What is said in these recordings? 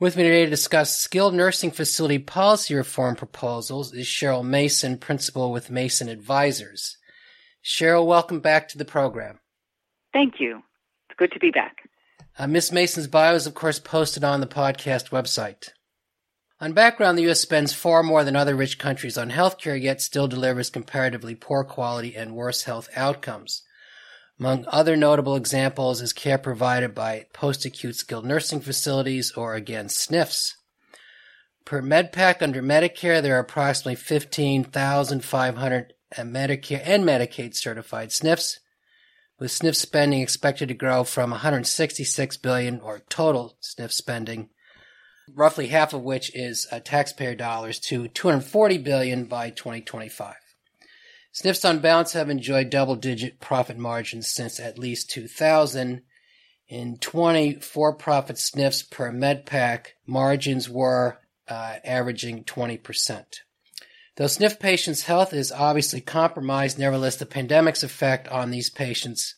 With me today to discuss skilled nursing facility policy reform proposals is Sherill Mason, principal with Mason Advisors. Sherill, welcome back to the program. Thank you. It's good to be back. Uh, Miss Mason's bio is, of course, posted on the podcast website. On background, the U.S. spends far more than other rich countries on healthcare, yet still delivers comparatively poor quality and worse health outcomes. Among other notable examples is care provided by post-acute skilled nursing facilities or again SNFs. Per MedPAC under Medicare, there are approximately 15,500 Medicare and Medicaid certified SNFs, with SNF spending expected to grow from 166 billion or total SNF spending, roughly half of which is uh, taxpayer dollars, to 240 billion by 2025. SNFs on balance have enjoyed double digit profit margins since at least 2000. In 20 for profit SNFs per MedPAC, margins were uh, averaging 20%. Though SNF patients' health is obviously compromised, nevertheless, the pandemic's effect on these patients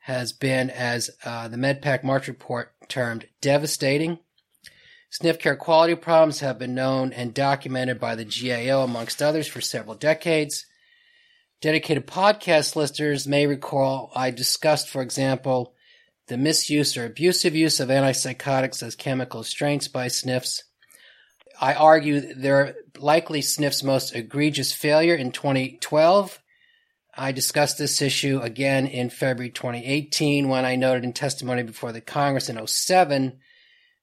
has been, as uh, the MedPAC March report termed, devastating. SNF care quality problems have been known and documented by the GAO, amongst others, for several decades. Dedicated podcast listeners may recall I discussed, for example, the misuse or abusive use of antipsychotics as chemical restraints by SNFs. I argue they're likely SNF's most egregious failure in 2012. I discussed this issue again in February 2018 when I noted in testimony before the Congress in 07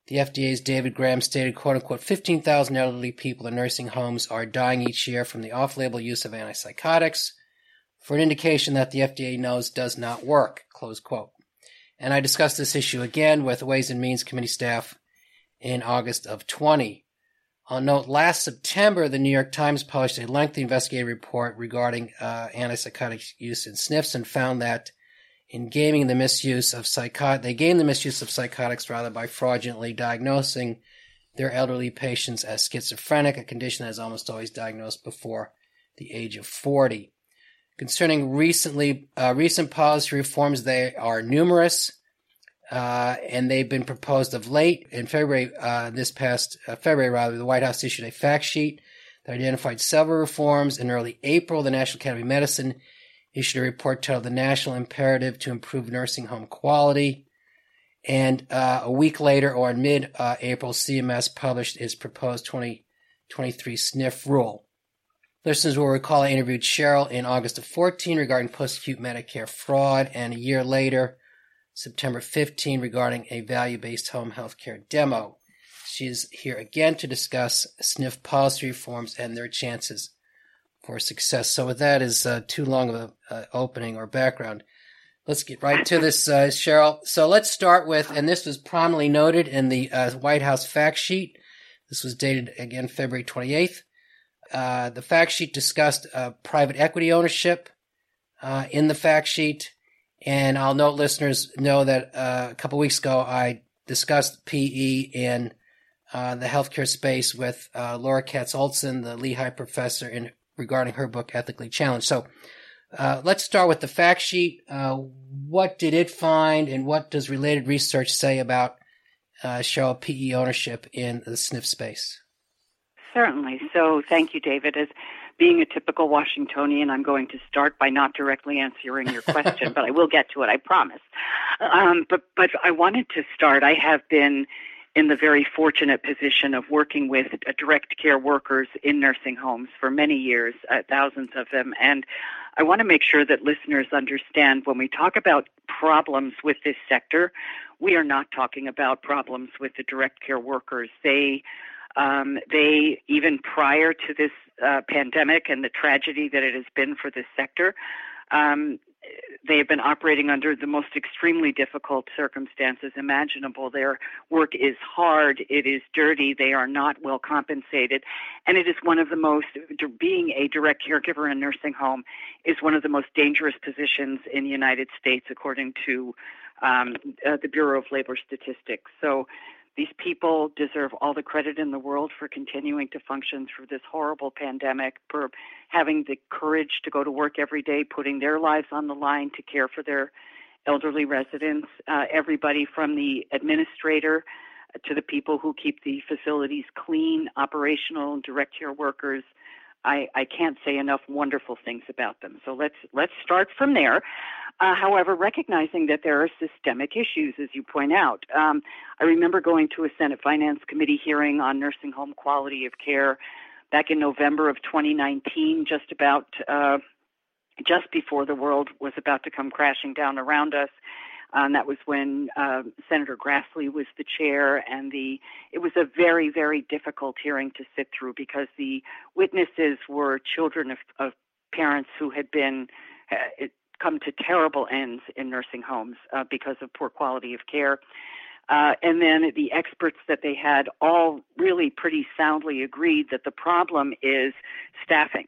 the FDA's David Graham stated, quote unquote, 15,000 elderly people in nursing homes are dying each year from the off label use of antipsychotics for an indication that the FDA knows does not work, close quote. And I discussed this issue again with Ways and Means Committee staff in August of 20. I'll note last September, the New York Times published a lengthy investigative report regarding uh, antipsychotic use in SNFs and found that in gaming the misuse of psychot, they gamed the misuse of psychotics rather by fraudulently diagnosing their elderly patients as schizophrenic, a condition that is almost always diagnosed before the age of 40. Concerning recently uh, recent policy reforms, they are numerous, uh, and they've been proposed of late. In February, uh, this past uh, February, rather, the White House issued a fact sheet that identified several reforms. In early April, the National Academy of Medicine issued a report titled "The National Imperative to Improve Nursing Home Quality." And uh, a week later, or in mid-April, CMS published its proposed 2023 SNF rule. Listeners will recall I interviewed Sherill in August of 14 regarding post-acute Medicare fraud, and a year later, September 15, regarding a value-based home healthcare demo. She's here again to discuss SNF policy reforms and their chances for success. So, with that is uh, too long of an uh, opening or background. Let's get right to this, uh, Sherill. So, let's start with, and this was prominently noted in the uh, White House fact sheet. This was dated again February 28th. Uh, the fact sheet discussed uh, private equity ownership uh, in the fact sheet. And I'll note listeners know that uh, a couple weeks ago I discussed PE in uh, the healthcare space with Laura Katz Olson, the Lehigh professor, in regarding her book Ethically Challenged. So let's start with the fact sheet. what did it find, and what does related research say about uh, show PE ownership in the SNF space? Certainly. So thank you, David. As being a typical Washingtonian, I'm going to start by not directly answering your question, but I will get to it, I promise. Um, but, but I wanted to start. I have been in the very fortunate position of working with uh, direct care workers in nursing homes for many years, uh, thousands of them. And I want to make sure that listeners understand when we talk about problems with this sector, we are not talking about problems with the direct care workers. They um, they, even prior to this uh, pandemic and the tragedy that it has been for this sector, um, they have been operating under the most extremely difficult circumstances imaginable. Their work is hard, it is dirty, they are not well compensated, and it is one of the most, being a direct caregiver in a nursing home is one of the most dangerous positions in the United States, according to um, uh, the Bureau of Labor Statistics. So these people deserve all the credit in the world for continuing to function through this horrible pandemic, for having the courage to go to work every day, putting their lives on the line to care for their elderly residents. Uh, everybody from the administrator to the people who keep the facilities clean, operational, direct care workers, I, I can't say enough wonderful things about them. So let's let's start from there. Uh, however, recognizing that there are systemic issues, as you point out, um, I remember going to a Senate Finance Committee hearing on nursing home quality of care back in November of 2019, just about uh, just before the world was about to come crashing down around us. Um, that was when uh, Senator Grassley was the chair, and the it was a very, very difficult hearing to sit through because the witnesses were children of, of parents who had been uh, come to terrible ends in nursing homes uh, because of poor quality of care. Uh, and then the experts that they had all really pretty soundly agreed that the problem is staffing,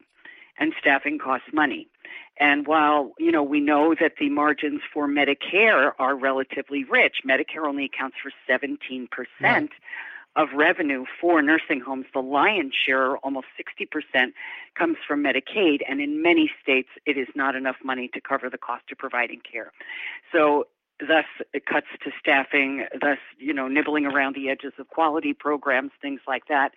and staffing costs money. And while, you know, we know that the margins for Medicare are relatively rich, Medicare only accounts for 17% right. of revenue for nursing homes. The lion's share, almost 60%, comes from Medicaid. And in many states, it is not enough money to cover the cost of providing care. So thus it cuts to staffing, thus, you know, nibbling around the edges of quality programs, things like that.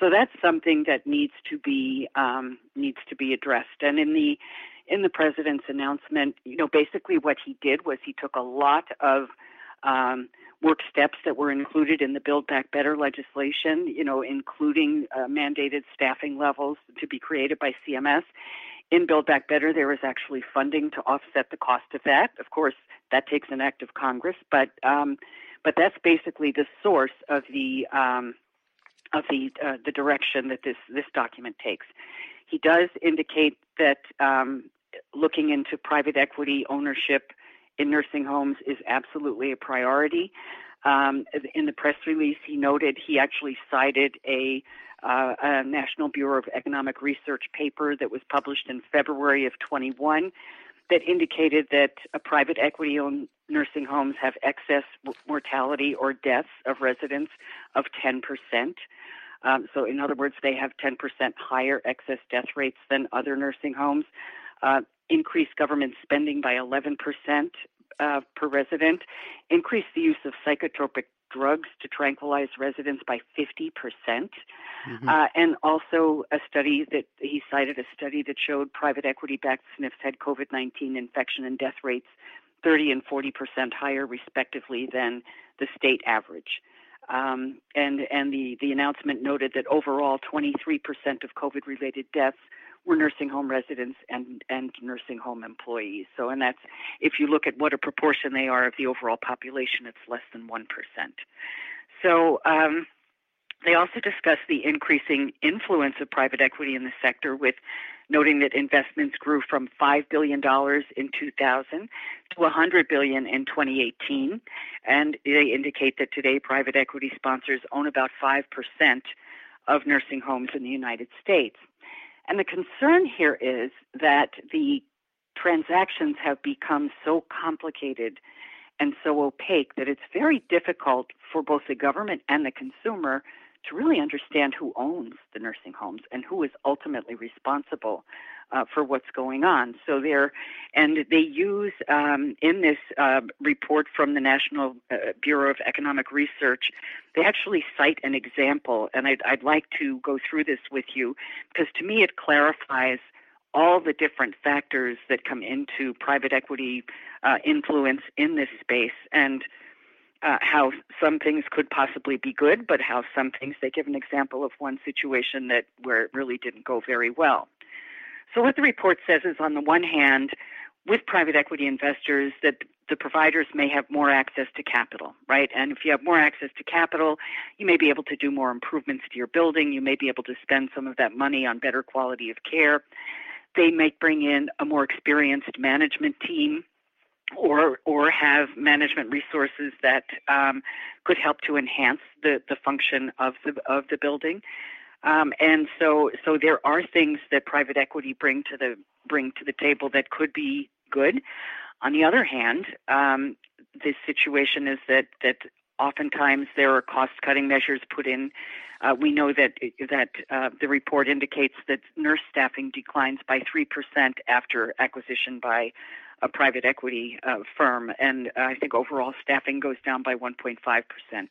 So that's something that needs to be um, needs to be addressed. And in the in the president's announcement, you know, basically what he did was he took a lot of um, work steps that were included in the Build Back Better legislation, you know, including uh, mandated staffing levels to be created by CMS. In Build Back Better, there is actually funding to offset the cost of that. Of course, that takes an act of Congress, but um, but that's basically the source of the um, of the uh, the direction that this this document takes. He does indicate that um, looking into private equity ownership in nursing homes is absolutely a priority. Um, in the press release, he noted he actually cited a, uh, a, National Bureau of Economic Research paper that was published in February of 21 that indicated that private equity owned nursing homes have excess mortality or deaths of residents of 10%. Um, so, in other words, they have 10% higher excess death rates than other nursing homes. Uh, increased government spending by 11% uh, per resident, increased the use of psychotropic drugs to tranquilize residents by 50%. Mm-hmm. Uh, and also a study that he cited a study that showed private equity backed SNFs had COVID 19 infection and death rates 30 and 40% higher, respectively, than the state average. Um, and and the, the announcement noted that overall 23% of COVID related deaths were nursing home residents and, and nursing home employees. So, and that's, if you look at what a proportion they are of the overall population, it's less than 1%. So, um, they also discussed the increasing influence of private equity in the sector, with noting that investments grew from $5 billion in 2000 to 100 billion in 2018. And they indicate that today private equity sponsors own about 5% of nursing homes in the United States. And the concern here is that the transactions have become so complicated and so opaque that it's very difficult for both the government and the consumer to really understand who owns the nursing homes and who is ultimately responsible uh, for what's going on. So they're, and they use um, in this uh, report from the National uh, Bureau of Economic Research, they actually cite an example, and I'd, I'd like to go through this with you because to me it clarifies all the different factors that come into private equity uh, influence in this space and uh, how some things could possibly be good, but how some things they give an example of one situation that where it really didn't go very well. So what the report says is on the one hand, with private equity investors that the providers may have more access to capital, right? And if you have more access to capital, you may be able to do more improvements to your building. You may be able to spend some of that money on better quality of care. they might bring in a more experienced management team or or have management resources that um, could help to enhance the, the function of the of the building. Um, and so so there are things that private equity bring to the bring to the table that could be good. On the other hand, um, the situation is that that oftentimes there are cost cutting measures put in. Uh, we know that that uh, the report indicates that nurse staffing declines by three percent after acquisition by a private equity uh, firm, and I think overall staffing goes down by 1.5 percent.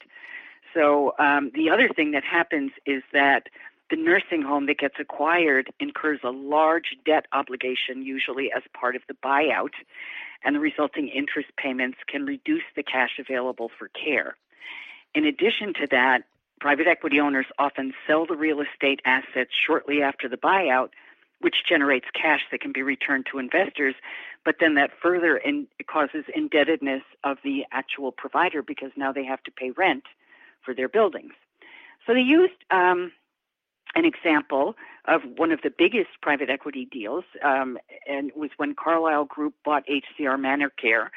So um, the other thing that happens is that the nursing home that gets acquired incurs a large debt obligation, usually as part of the buyout, and the resulting interest payments can reduce the cash available for care. In addition to that, private equity owners often sell the real estate assets shortly after the buyout, which generates cash that can be returned to investors, but then that further in, causes indebtedness of the actual provider because now they have to pay rent for their buildings. So they used um, an example of one of the biggest private equity deals, um, and it was when Carlyle Group bought HCR ManorCare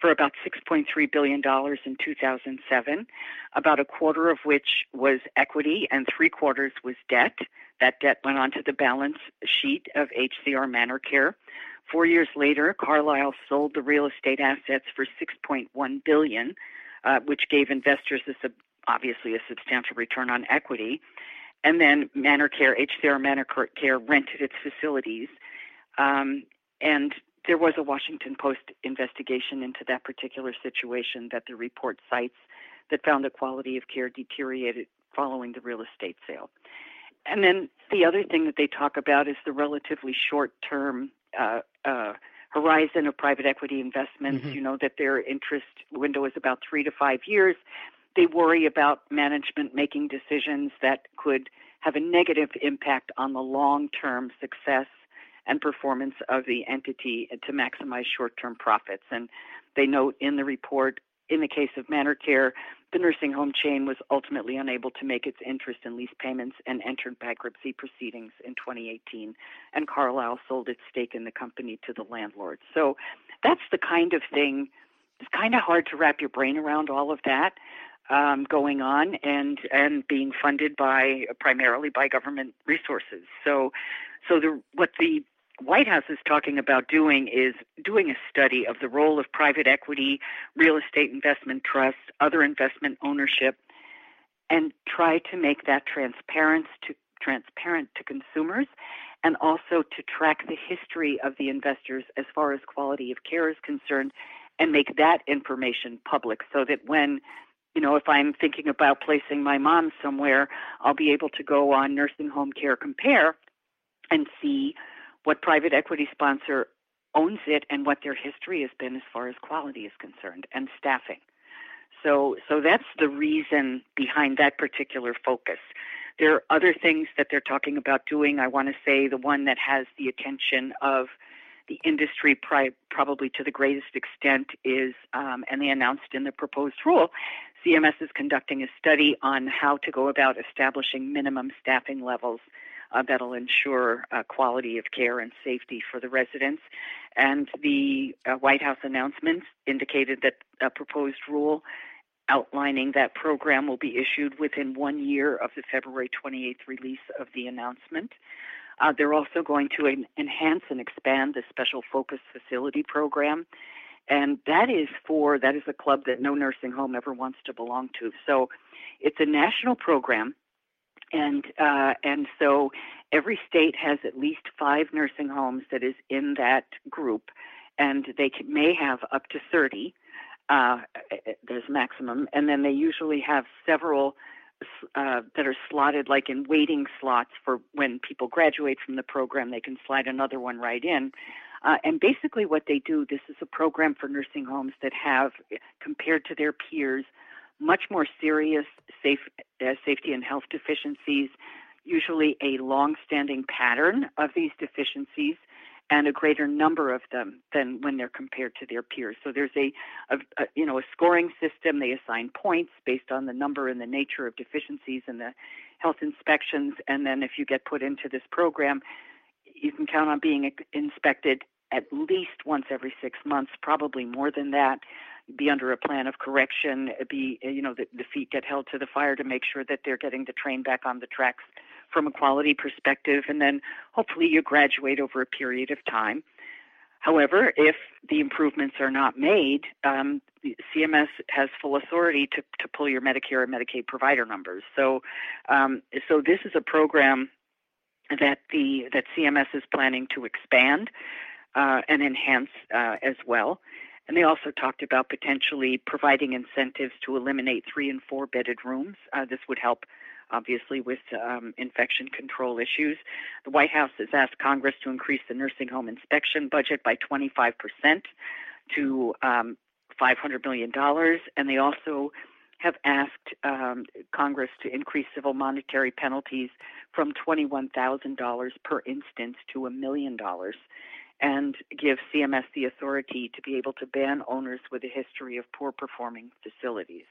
for about $6.3 billion in 2007, about a quarter of which was equity and three quarters was debt. That debt went onto the balance sheet of HCR ManorCare. Four years later, Carlyle sold the real estate assets for 6.1 billion, uh, which gave investors a sub- obviously a substantial return on equity. And then ManorCare, HCR ManorCare rented its facilities. Um, and there was a Washington Post investigation into that particular situation that the report cites that found the quality of care deteriorated following the real estate sale. And then the other thing that they talk about is the relatively short term uh, uh, horizon of private equity investments. Mm-hmm. You know, that their interest window is about three to five years they worry about management making decisions that could have a negative impact on the long term success and performance of the entity to maximize short term profits. And they note in the report, in the case of ManorCare, the nursing home chain was ultimately unable to make its interest and lease payments and entered bankruptcy proceedings in 2018. And Carlyle sold its stake in the company to the landlord. So that's the kind of thing. It's kind of hard to wrap your brain around all of that um, going on and and being funded by primarily by government resources. So, so the what the White House is talking about doing is doing a study of the role of private equity, real estate investment trusts, other investment ownership, and try to make that transparent to transparent to consumers and also to track the history of the investors as far as quality of care is concerned and make that information public so that when you know, if I'm thinking about placing my mom somewhere, I'll be able to go on Nursing Home Care Compare and see what private equity sponsor owns it and what their history has been as far as quality is concerned and staffing. So, so that's the reason behind that particular focus. There are other things that they're talking about doing. I want to say the one that has the attention of the industry pri- probably to the greatest extent is, um, and they announced in the proposed rule, CMS is conducting a study on how to go about establishing minimum staffing levels uh, that'll ensure uh, quality of care and safety for the residents. And the uh, White House announcements indicated that a proposed rule outlining that program will be issued within one year of the February 28th release of the announcement. Uh, they're also going to en- enhance and expand the Special Focus Facility Program. And that is for, that is a club that no nursing home ever wants to belong to. So it's a national program. And, uh, and so every state has at least five nursing homes that is in that group. And they can, may have up to 30. Uh, there's maximum. And then they usually have several uh, that are slotted like in waiting slots for when people graduate from the program, they can slide another one right in. Uh, and basically, what they do this is a program for nursing homes that have, compared to their peers, much more serious safe, uh, safety and health deficiencies, usually a long standing pattern of these deficiencies and a greater number of them than when they're compared to their peers. So there's a, a, a, you know a scoring system. They assign points based on the number and the nature of deficiencies and the health inspections. And then if you get put into this program, you can count on being inspected at least once every six months, probably more than that. Be under a plan of correction. Be you know the, the feet get held to the fire to make sure that they're getting the train back on the tracks from a quality perspective, and then hopefully you graduate over a period of time. However, if the improvements are not made, um, CMS has full authority to, to pull your Medicare and Medicaid provider numbers. So, um, so this is a program that the that CMS is planning to expand uh, and enhance uh, as well. And they also talked about potentially providing incentives to eliminate three and four bedded rooms. Uh, this would help obviously with um, infection control issues. The White House has asked Congress to increase the nursing home inspection budget by 25% to um, $500 million, and they also have asked um, Congress to increase civil monetary penalties from $21,000 per instance to a million dollars and give CMS the authority to be able to ban owners with a history of poor performing facilities.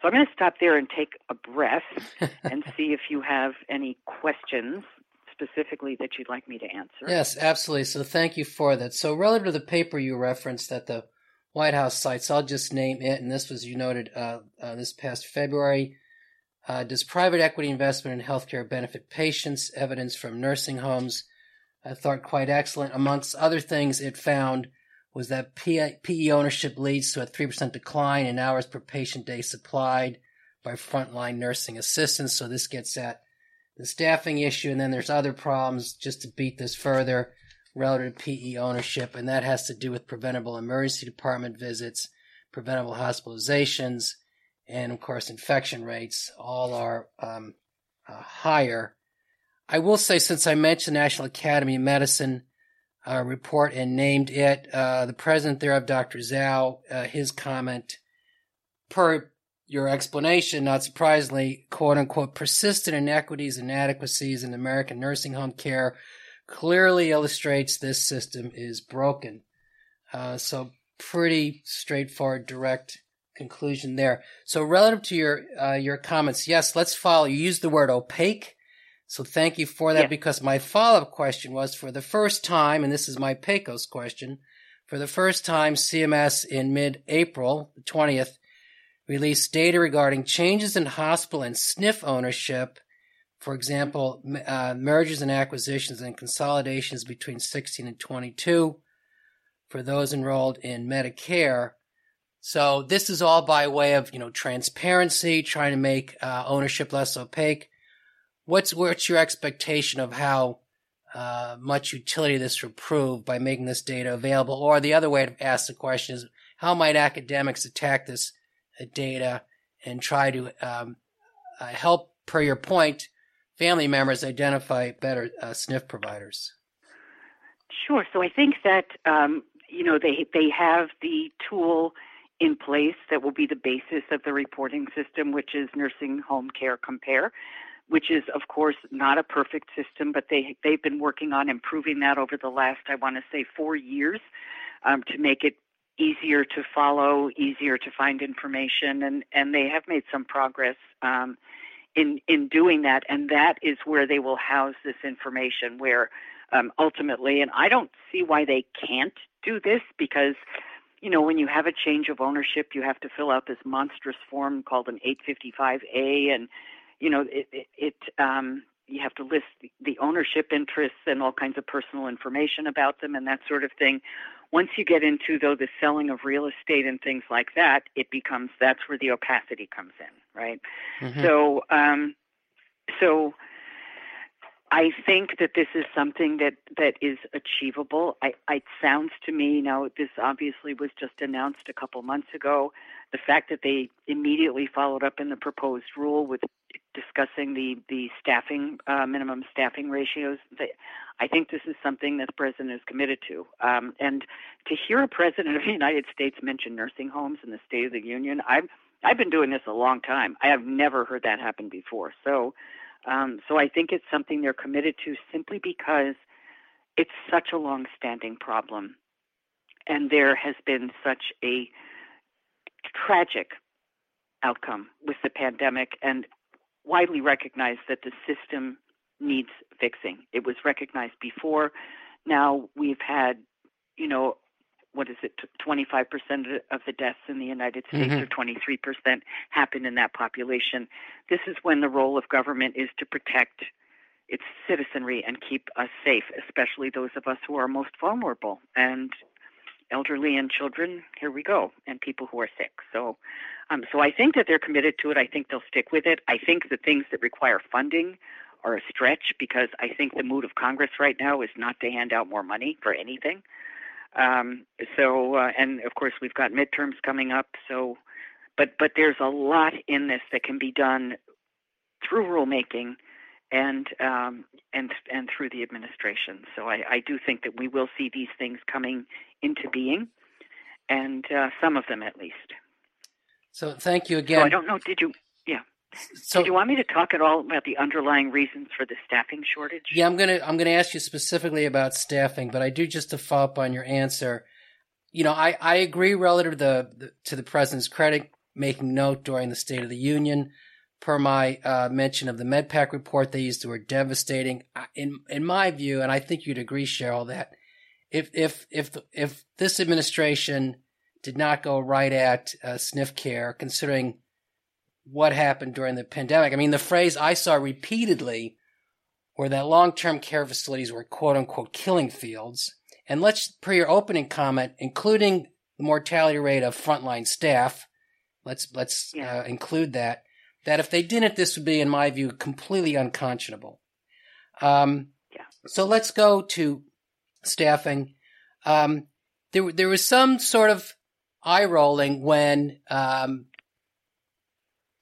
So I'm going to stop there and take a breath and see if you have any questions specifically that you'd like me to answer. Yes, absolutely. So thank you for that. So relative to the paper you referenced at the White House sites, I'll just name it, and this was you noted uh, uh, this past February. Uh, does private equity investment in healthcare benefit patients? Evidence from nursing homes. I thought quite excellent. Amongst other things, it found was that PE ownership leads to a 3% decline in hours per patient day supplied by frontline nursing assistants. So this gets at the staffing issue. And then there's other problems just to beat this further relative to PE ownership. And that has to do with preventable emergency department visits, preventable hospitalizations, and of course, infection rates all are um, uh, higher. I will say, since I mentioned National Academy of Medicine, uh, report and named it. Uh, the president thereof, Dr. Dzau, uh, his comment per your explanation, not surprisingly, quote unquote, persistent inequities and inadequacies in American nursing home care clearly illustrates this system is broken. Uh, so pretty straightforward, direct conclusion there. So relative to your uh, your comments, yes, let's follow. You used the word opaque. So thank you for that yeah. because my follow up question was for the first time, and this is my PECOS question, for the first time, CMS in mid April, the 20th, released data regarding changes in hospital and SNF ownership. For example, uh, mergers and acquisitions and consolidations between 16 and 22 for those enrolled in Medicare. So this is all by way of, you know, transparency, trying to make uh, ownership less opaque. What's what's your expectation of how uh, much utility this will prove by making this data available? Or the other way to ask the question is, how might academics attack this uh, data and try to um, uh, help, per your point, family members identify better uh, SNF providers? Sure. So I think that um, you know they they have the tool in place that will be the basis of the reporting system, which is Nursing Home Care Compare which is of course not a perfect system, but they they've been working on improving that over the last I want to say four years um, to make it easier to follow, easier to find information, and and they have made some progress. Um, in in doing that, and that is where they will house this information. Where um, ultimately, and I don't see why they can't do this because you know, when you have a change of ownership, you have to fill out this monstrous form called an 855A, and you know, it, it, it um, you have to list the ownership interests and all kinds of personal information about them and that sort of thing. Once you get into though the selling of real estate and things like that, it becomes that's where the opacity comes in, right? Mm-hmm. So, um, so I think that this is something that that is achievable. I, it sounds to me now. This obviously was just announced a couple months ago. The fact that they immediately followed up in the proposed rule with discussing the the staffing uh, minimum staffing ratios. I think this is something that the president is committed to. Um, and to hear a president of the United States mention nursing homes in the State of the Union, I've I've been doing this a long time. I have never heard that happen before. So, um, so I think it's something they're committed to simply because it's such a long-standing problem, and there has been such a tragic outcome with the pandemic and widely recognized that the system needs fixing. It was recognized before. Now we've had, you know, what is it, 25% of the deaths in the United States mm-hmm. or 23% happen in that population. This is when the role of government is to protect its citizenry and keep us safe, especially those of us who are most vulnerable. And elderly and children, here we go, and people who are sick. So, um, so I think that they're committed to it. I think they'll stick with it. I think the things that require funding are a stretch because I think the mood of Congress right now is not to hand out more money for anything. Um, so, uh, and of course, we've got midterms coming up. So, but but there's a lot in this that can be done through rulemaking and um, and and through the administration. So I, I, do think that we will see these things coming into being, and uh, some of them at least. So thank you again. So I don't know. Did you? Yeah. So, Did you want me to talk at all about the underlying reasons for the staffing shortage? Yeah, I'm gonna I'm gonna ask you specifically about staffing, but I do just to follow up on your answer. You know, I, I agree relative to the, the to the president's credit making note during the State of the Union per my uh, mention of the MedPAC report, they used the word devastating. In in my view, and I think you'd agree, Sherill, that if if if if this administration did not go right at uh, SNF care, considering what happened during the pandemic, I mean, the phrase I saw repeatedly were that long-term care facilities were quote unquote killing fields. And let's, per your opening comment, including the mortality rate of frontline staff, let's let's yeah. uh, include that that if they didn't, this would be, in my view, completely unconscionable. Um, yeah. So let's go to staffing. Um, there, there was some sort of eye rolling when um,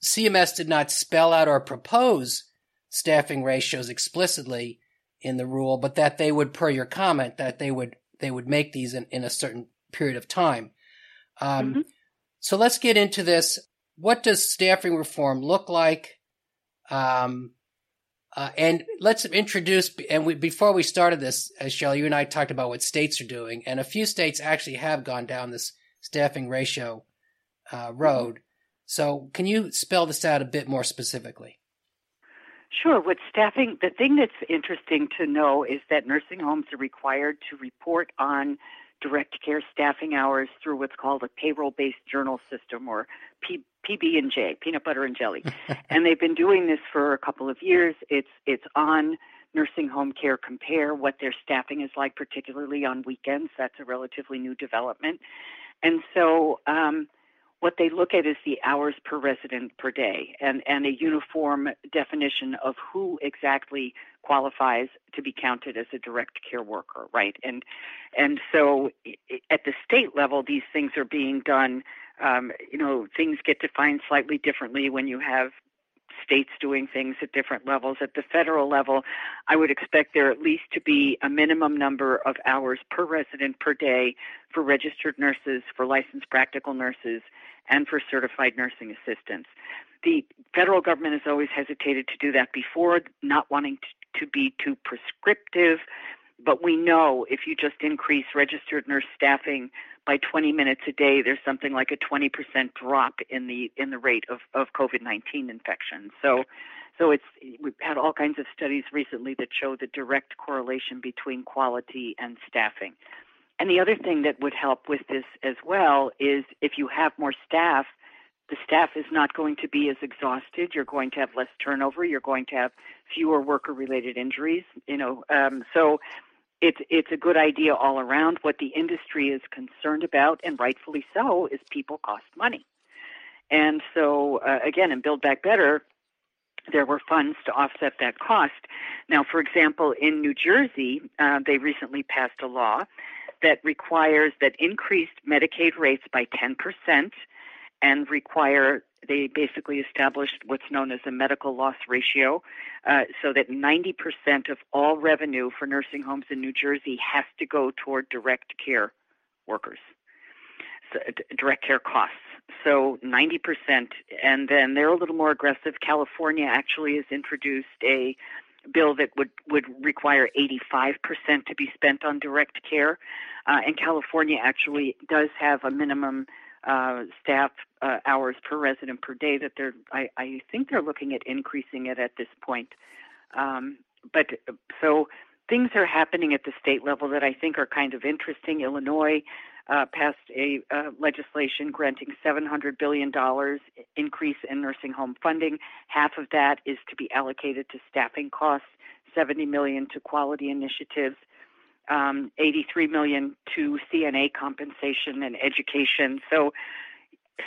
CMS did not spell out or propose staffing ratios explicitly in the rule, but that they would, per your comment, that they would they would make these in, in a certain period of time. Um, mm-hmm. So let's get into this what does staffing reform look like? Um, uh, and let's introduce, and we, before we started this, as Shelley, you and I talked about what states are doing, and a few states actually have gone down this staffing ratio uh, road. So, can you spell this out a bit more specifically? Sure. What staffing, the thing that's interesting to know is that nursing homes are required to report on direct care staffing hours through what's called a payroll based journal system or P- PB and J, peanut butter and jelly. and they've been doing this for a couple of years. It's it's on Nursing Home Care Compare what their staffing is like, particularly on weekends. That's a relatively new development. And so um, what they look at is the hours per resident per day and, and a uniform definition of who exactly qualifies to be counted as a direct care worker, right? And and so at the state level, these things are being done um, you know, things get defined slightly differently when you have states doing things at different levels. At the federal level, I would expect there at least to be a minimum number of hours per resident per day for registered nurses, for licensed practical nurses, and for certified nursing assistants. The federal government has always hesitated to do that before, not wanting to, be too prescriptive. But we know if you just increase registered nurse staffing by 20 minutes a day, there's something like a 20% drop in the in the rate of, of COVID-19 infections. So, so it's we've had all kinds of studies recently that show the direct correlation between quality and staffing. And the other thing that would help with this as well is if you have more staff, the staff is not going to be as exhausted. You're going to have less turnover. You're going to have fewer worker-related injuries. You know, um, so it's it's a good idea all around. What the industry is concerned about, and rightfully so, is people cost money. And so uh, again, in Build Back Better, there were funds to offset that cost. Now, for example, in New Jersey, uh, they recently passed a law that requires that increased Medicaid rates by 10% and require they basically established what's known as a medical loss ratio, uh, so that 90% of all revenue for nursing homes in New Jersey has to go toward direct care workers, so, d- direct care costs. So 90%, and then they're a little more aggressive. California actually has introduced a bill that would, would require 85% to be spent on direct care. Uh, and California actually does have a minimum uh, staff uh, hours per resident per day that they're I, I think they're looking at increasing it at this point. Um, but so things are happening at the state level that I think are kind of interesting. Illinois uh, passed a uh, legislation granting $700 billion increase in nursing home funding. Half of that is to be allocated to staffing costs, 70 million to quality initiatives, um, 83 million to CNA compensation and education. So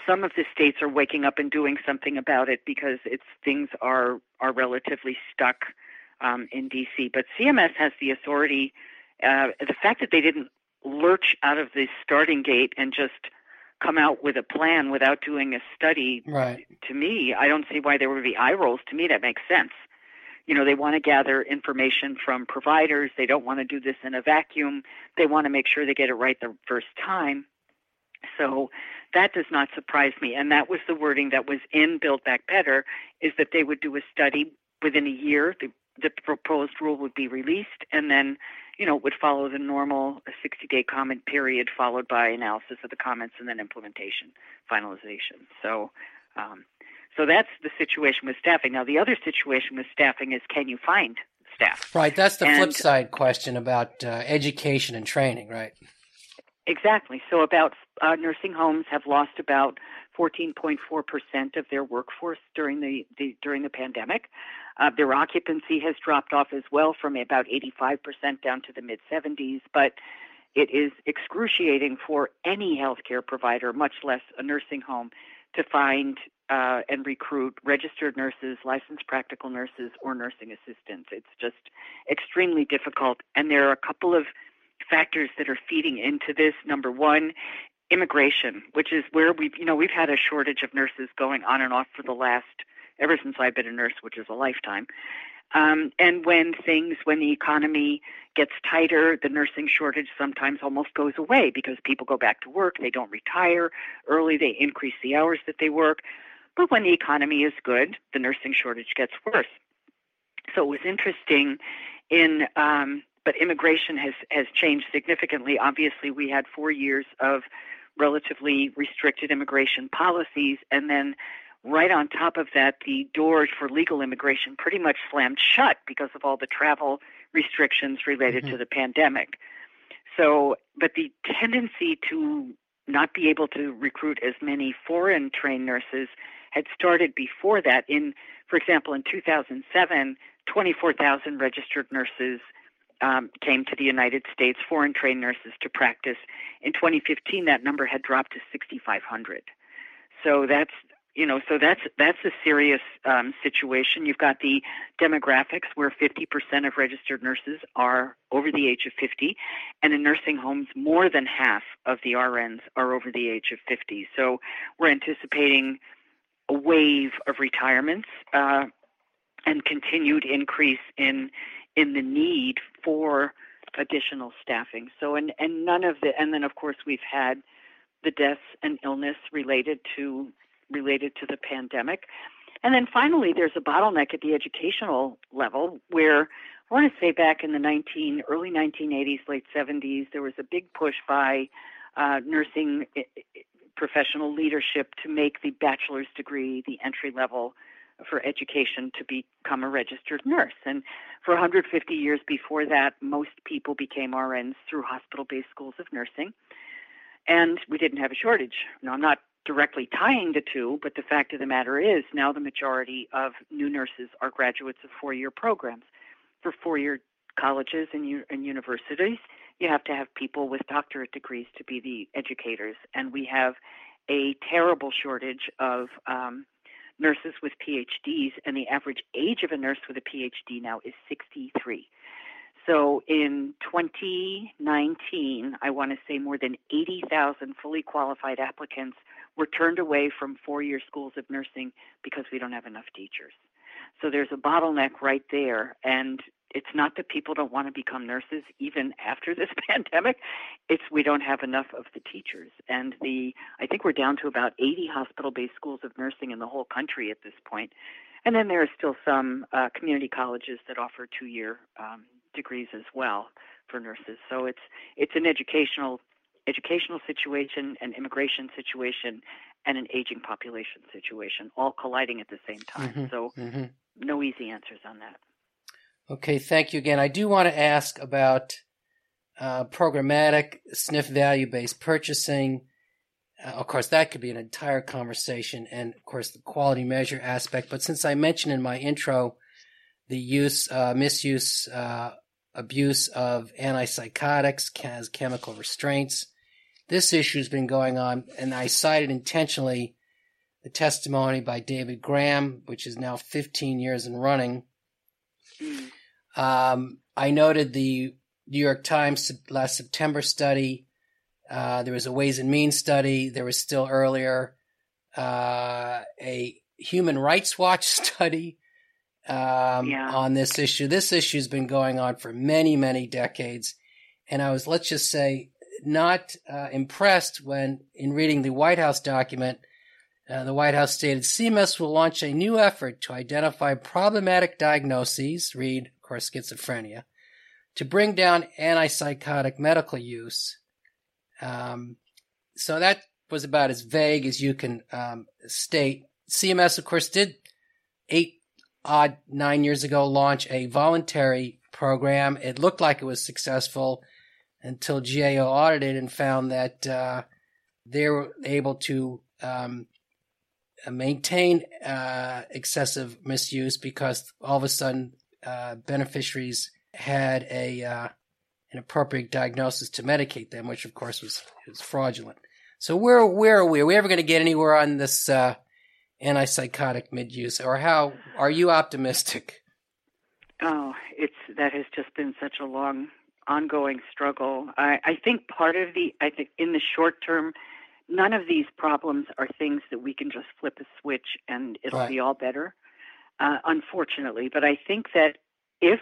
some of the states are waking up and doing something about it because it's things are are relatively stuck um, in DC. But CMS has the authority. Uh, the fact that they didn't lurch out of the starting gate and just come out with a plan without doing a study, right. to me, I don't see why there would be eye rolls. To me, that makes sense. You know, they want to gather information from providers. They don't want to do this in a vacuum. They want to make sure they get it right the first time. So that does not surprise me. And that was the wording that was in Build Back Better is that they would do a study within a year. The, the proposed rule would be released, and then, you know, it would follow the normal 60-day comment period, followed by analysis of the comments and then implementation, finalization. So, um, so that's the situation with staffing. Now, the other situation with staffing is can you find staff? Right. That's the and, flip side question about uh, education and training, right? Exactly. So, about uh, nursing homes have lost about 14.4 percent of their workforce during the, the during the pandemic. Uh, their occupancy has dropped off as well from about 85 percent down to the mid 70s. But it is excruciating for any healthcare provider, much less a nursing home, to find uh, and recruit registered nurses, licensed practical nurses, or nursing assistants. It's just extremely difficult, and there are a couple of factors that are feeding into this. Number one, immigration, which is where we've you know we've had a shortage of nurses going on and off for the last ever since I've been a nurse, which is a lifetime. Um, and when things, when the economy gets tighter, the nursing shortage sometimes almost goes away because people go back to work, they don't retire early, they increase the hours that they work. But when the economy is good, the nursing shortage gets worse. So it was interesting in um, but immigration has has changed significantly. Obviously, we had four years of relatively restricted immigration policies, and then right on top of that, the doors for legal immigration pretty much slammed shut because of all the travel restrictions related mm-hmm. to the pandemic. So, but the tendency to not be able to recruit as many foreign trained nurses had started before that. In, for example, in 2007, 24,000 registered nurses um, came to the United States, foreign trained nurses to practice. In 2015, that number had dropped to 6,500. So that's you know, so that's that's a serious um, situation. You've got the demographics where 50% of registered nurses are over the age of 50, and in nursing homes, more than half of the RNs are over the age of 50. So we're anticipating a wave of retirements uh, and continued increase in in the need for additional staffing. So, and, and none of the, and then of course we've had the deaths and illness related to related to the pandemic. And then finally, there's a bottleneck at the educational level where I want to say back in the 19 early 1980s, late 70s, there was a big push by uh, nursing professional leadership to make the bachelor's degree the entry level for education to become a registered nurse. And for 150 years before that, most people became RNs through hospital based schools of nursing. And we didn't have a shortage. Now, I'm not directly tying the two, but the fact of the matter is now the majority of new nurses are graduates of four year programs. For four year colleges and, u- and universities, you have to have people with doctorate degrees to be the educators. And we have a terrible shortage of um, nurses with PhDs, and the average age of a nurse with a PhD now is 63. So in 2019, I want to say more than 80,000 fully qualified applicants were turned away from four year schools of nursing because we don't have enough teachers. So there's a bottleneck right there. And it's not that people don't want to become nurses even after this pandemic it's we don't have enough of the teachers. And the i think we're down to about 80 hospital based schools of nursing in the whole country at this point. and then there are still some uh, community colleges that offer two year um, degrees as well for nurses. So it's it's an educational educational situation an immigration situation and an aging population situation all colliding at the same time. Mm-hmm, so mm-hmm. no easy answers on that Okay, thank you again. I do want to ask about uh, programmatic SNF value based purchasing. Uh, of course, that could be an entire conversation, and of course, the quality measure aspect. But since I mentioned in my intro the use, uh, misuse, uh, abuse of antipsychotics as chemical restraints, this issue has been going on, and I cited intentionally the testimony by David Graham, which is now 15 years in running. Um, I noted the New York Times last September study. Uh, there was a Ways and Means study. There was still earlier uh, a Human Rights Watch study um, yeah. on this issue. This issue has been going on for many, many decades. And I was, let's just say, not uh, impressed when, in reading the White House document, uh, the White House stated CMS will launch a new effort to identify problematic diagnoses, read, course, schizophrenia, to bring down antipsychotic medical use. Um, so that was about as vague as you can um, state. CMS, of course, did eight odd nine years ago launch a voluntary program. It looked like it was successful until GAO audited and found that uh, they were able to um, maintain uh, excessive misuse because all of a sudden uh, beneficiaries had a uh, an appropriate diagnosis to medicate them, which of course was was fraudulent. So where where are we? Are we ever going to get anywhere on this uh, antipsychotic mid-use, or how are you optimistic? Oh, it's that has just been such a long ongoing struggle. I, I think part of the, I think in the short term, none of these problems are things that we can just flip a switch and it'll right. be all better, uh, unfortunately. But I think that if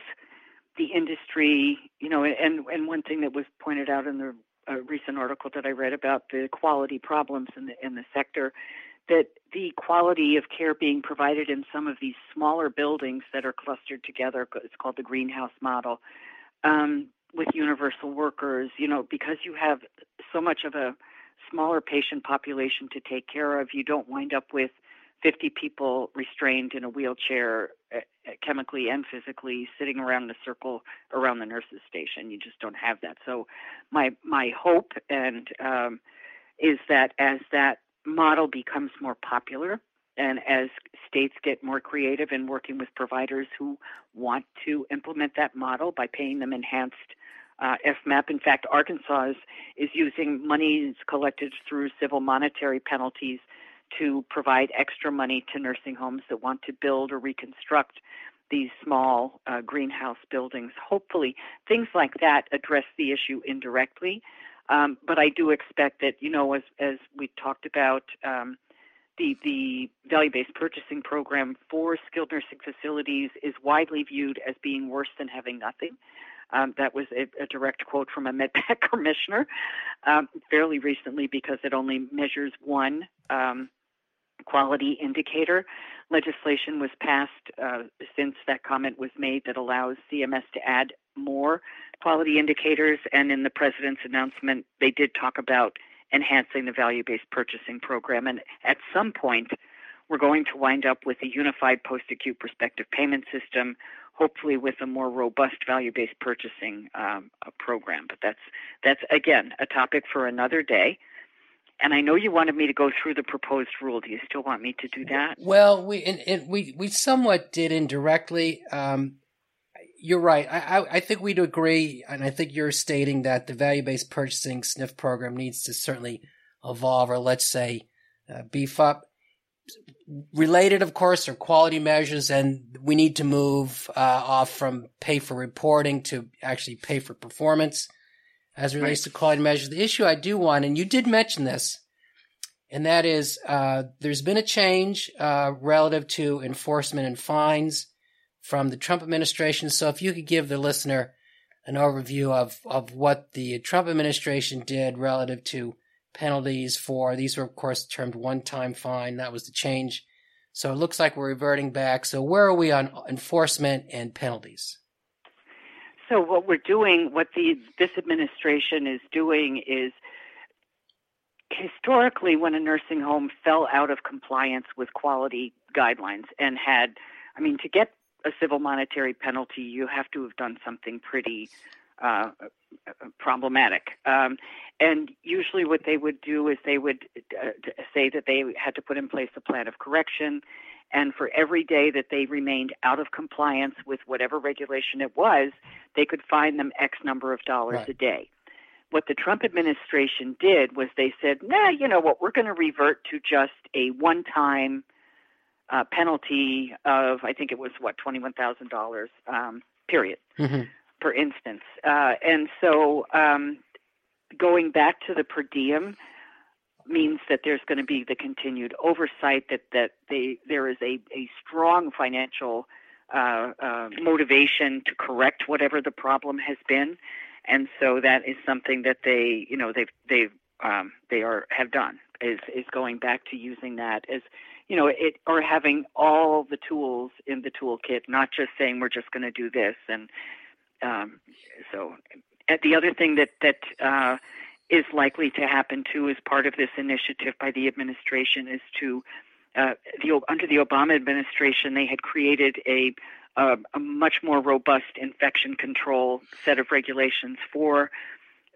the industry, you know, and, and one thing that was pointed out in the uh, recent article that I read about the quality problems in the, in the sector, that the quality of care being provided in some of these smaller buildings that are clustered together, it's called the greenhouse model, um, with universal workers, you know, because you have so much of a smaller patient population to take care of, you don't wind up with 50 people restrained in a wheelchair, uh, chemically and physically, sitting around in a circle around the nurses' station. You just don't have that. So, my my hope and um, is that as that model becomes more popular, and as states get more creative in working with providers who want to implement that model by paying them enhanced uh, FMAP. In fact, Arkansas is, is using monies collected through civil monetary penalties to provide extra money to nursing homes that want to build or reconstruct these small uh, greenhouse buildings. Hopefully, things like that address the issue indirectly. Um, but I do expect that, you know, as, as we talked about, um, the, the value based purchasing program for skilled nursing facilities is widely viewed as being worse than having nothing. Um, that was a, a, direct quote from a MedPAC commissioner um, fairly recently because it only measures one um, quality indicator. Legislation was passed uh, since that comment was made that allows CMS to add more quality indicators. And in the president's announcement, they did talk about enhancing the value based purchasing program. And at some point, we're going to wind up with a unified post acute prospective payment system hopefully with a more robust value-based purchasing um, program. But that's that's again a topic for another day. And I know you wanted me to go through the proposed rule. Do you still want me to do that? Well, we and, and we we somewhat did indirectly. Um, you're right. I, I, I think we'd agree, and I think you're stating that the value-based purchasing SNF program needs to certainly evolve, or let's say uh, beef up related, of course, are quality measures, and we need to move uh, off from pay for reporting to actually pay for performance as relates right. to quality measures. The issue I do want, and you did mention this, and that is uh, there's been a change uh, relative to enforcement and fines from the Trump administration. So if you could give the listener an overview of, of what the Trump administration did relative to penalties for these were of course termed one-time fine. That was the change. So it looks like we're reverting back. So where are we on enforcement and penalties? So what we're doing, what the this administration is doing is historically when a nursing home fell out of compliance with quality guidelines and had I mean to get a civil monetary penalty, you have to have done something pretty uh, problematic. Um, and usually, what they would do is they would uh, say that they had to put in place a plan of correction. And for every day that they remained out of compliance with whatever regulation it was, they could fine them X number of dollars right. a day. What the Trump administration did was they said, nah, you know what, we're going to revert to just a one time uh, penalty of, I think it was, what, $21,000, um, period, mm-hmm. per instance. Uh, and so um, going back to the per diem, means that there's going to be the continued oversight that that they there is a a strong financial uh, uh, motivation to correct whatever the problem has been, and so that is something that they you know they've they've um, they are have done is is going back to using that as you know it or having all the tools in the toolkit, not just saying we're just going to do this and um, so. The other thing that that uh, is likely to happen too as part of this initiative by the administration is to uh, the under the Obama administration they had created a uh, a much more robust infection control set of regulations for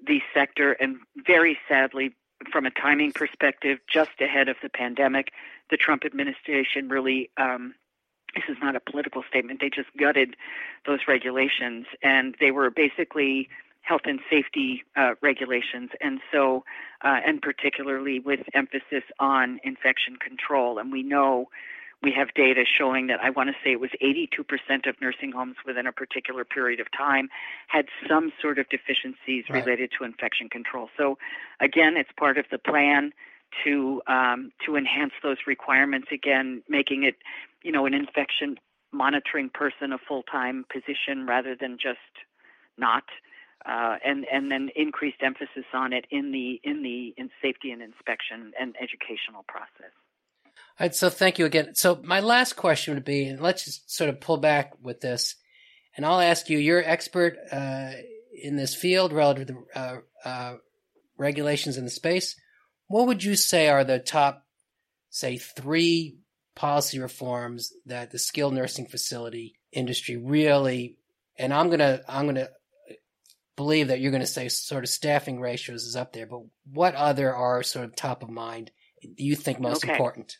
the sector. And very sadly from a timing perspective just ahead of the pandemic the Trump administration really um, this is not a political statement they just gutted those regulations. And they were basically health and safety uh, regulations, and so, uh, and particularly with emphasis on infection control. And we know we have data showing that I want to say it was 82% of nursing homes within a particular period of time had some sort of deficiencies right. related to infection control. So, again, it's part of the plan to um, to enhance those requirements. Again, making it, you know, an infection monitoring person a full time position rather than just not uh, and and then increased emphasis on it in the in the in safety and inspection and educational process. All right, so thank you again. So my last question would be, and let's just sort of pull back with this, and I'll ask you: you're expert uh, in this field relative to uh, uh, regulations in the space. What would you say are the top, say, three policy reforms that the skilled nursing facility industry really? And I'm gonna I'm gonna believe that you're going to say sort of staffing ratios is up there, but what other are sort of top of mind you think most okay. important?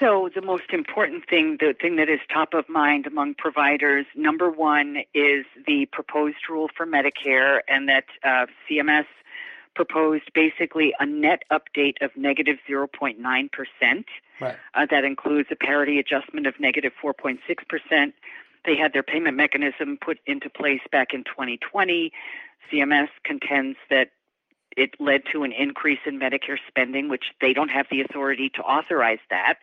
So the most important thing, the thing that is top of mind among providers, number one is the proposed rule for Medicare, and that uh, CMS proposed basically a net update of negative 0.9 percent. Right. Uh, that includes a parity adjustment of negative 4.6 percent, they had their payment mechanism put into place back in 2020. CMS contends that it led to an increase in Medicare spending, which they don't have the authority to authorize that,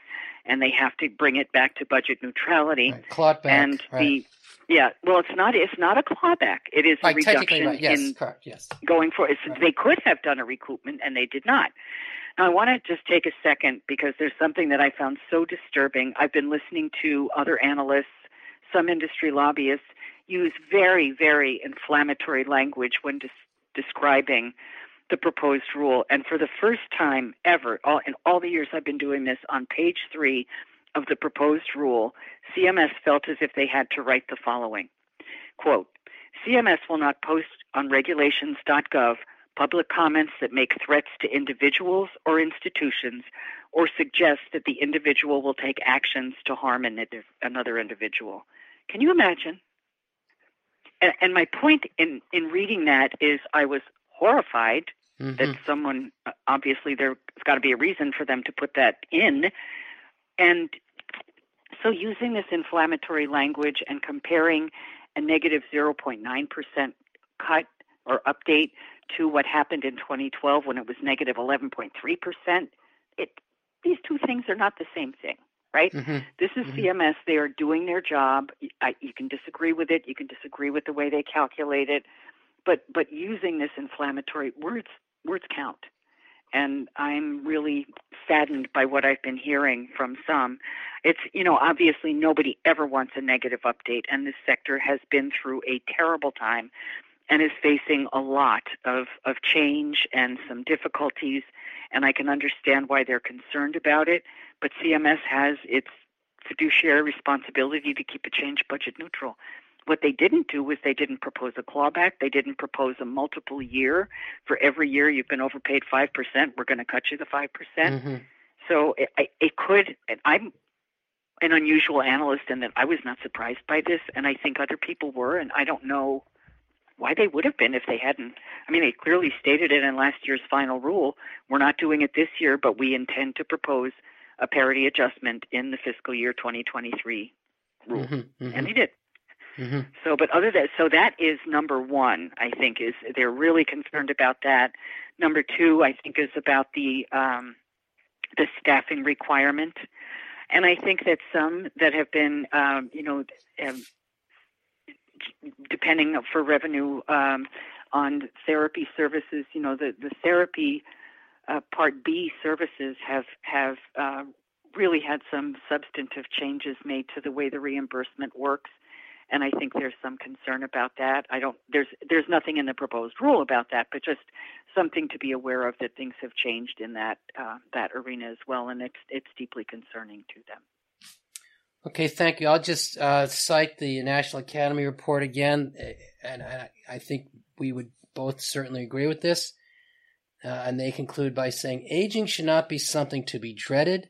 and they have to bring it back to budget neutrality. Right. Clawback, and right. the yeah, well, it's not it's not a clawback. It is right, a reduction yes, in correct, yes. going for. They could have done a recoupment, and they did not. Now, I want to just take a second because there's something that I found so disturbing. I've been listening to other analysts some industry lobbyists use very, very inflammatory language when des- describing the proposed rule. And for the first time ever, all, in all the years I've been doing this, on page three of the proposed rule, CMS felt as if they had to write the following quote, CMS will not post on regulations.gov public comments that make threats to individuals or institutions or suggest that the individual will take actions to harm another individual. Can you imagine? And, and my point in, in reading that is I was horrified mm-hmm. that someone, obviously, there's got to be a reason for them to put that in. And so using this inflammatory language and comparing a negative 0.9% cut or update to what happened in 2012 when it was negative 11.3%, it, these two things are not the same thing right? Mm-hmm. This is mm-hmm. CMS. They are doing their job. I, you can disagree with it. You can disagree with the way they calculate it, but but using this inflammatory words words count. And I'm really saddened by what I've been hearing from some. It's you know obviously nobody ever wants a negative update, and this sector has been through a terrible time and is facing a lot of, of change and some difficulties, and I can understand why they're concerned about it. But CMS has its fiduciary responsibility to keep a change budget neutral. What they didn't do was they didn't propose a clawback. They didn't propose a multiple year for every year you've been overpaid 5%, we're going to cut you the 5%. percent mm hmm So it, it could, and I'm an unusual analyst in that I was not surprised by this, and I think other people were, and I don't know why they would have been if they hadn't. I mean, they clearly stated it in last year's final rule. We're not doing it this year, but we intend to propose a parity adjustment in the fiscal year 2023 rule, mm-hmm, mm-hmm. and they did. Mm-hmm. So, but other than so that is number one. I think is they're really concerned about that. Number two, I think, is about the um, the staffing requirement, and I think that some that have been, um, you know, um, depending for revenue um, on therapy services, you know, the the therapy uh, Part B services have have uh, really had some substantive changes made to the way the reimbursement works and I think there's some concern about that. I don't there's there's nothing in the proposed rule about that, but just something to be aware of that things have changed in that uh, that arena as well, and it's it's deeply concerning to them. Okay, thank you. I'll just uh, cite the National Academy report again, and I, I think we would both certainly agree with this. Uh, and they conclude by saying aging should not be something to be dreaded,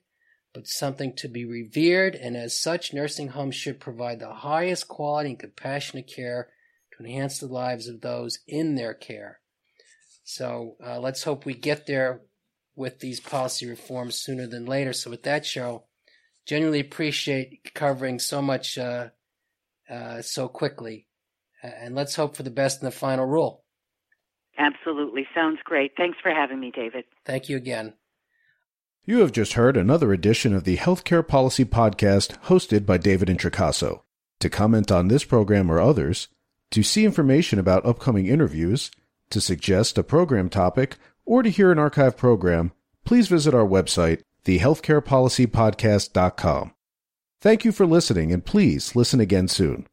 but something to be revered, and as such, nursing homes should provide the highest quality and compassionate care to enhance the lives of those in their care. So uh, let's hope we get there with these policy reforms sooner than later. So with that show, genuinely appreciate covering so much uh, uh, so quickly, and let's hope for the best in the final rule. Absolutely, sounds great. Thanks for having me, David. Thank you again. You have just heard another edition of the Healthcare Policy Podcast hosted by David Introcaso. To comment on this program or others, to see information about upcoming interviews, to suggest a program topic, or to hear an archive program, please visit our website, thehealthcarepolicypodcast.com. Thank you for listening, and please listen again soon.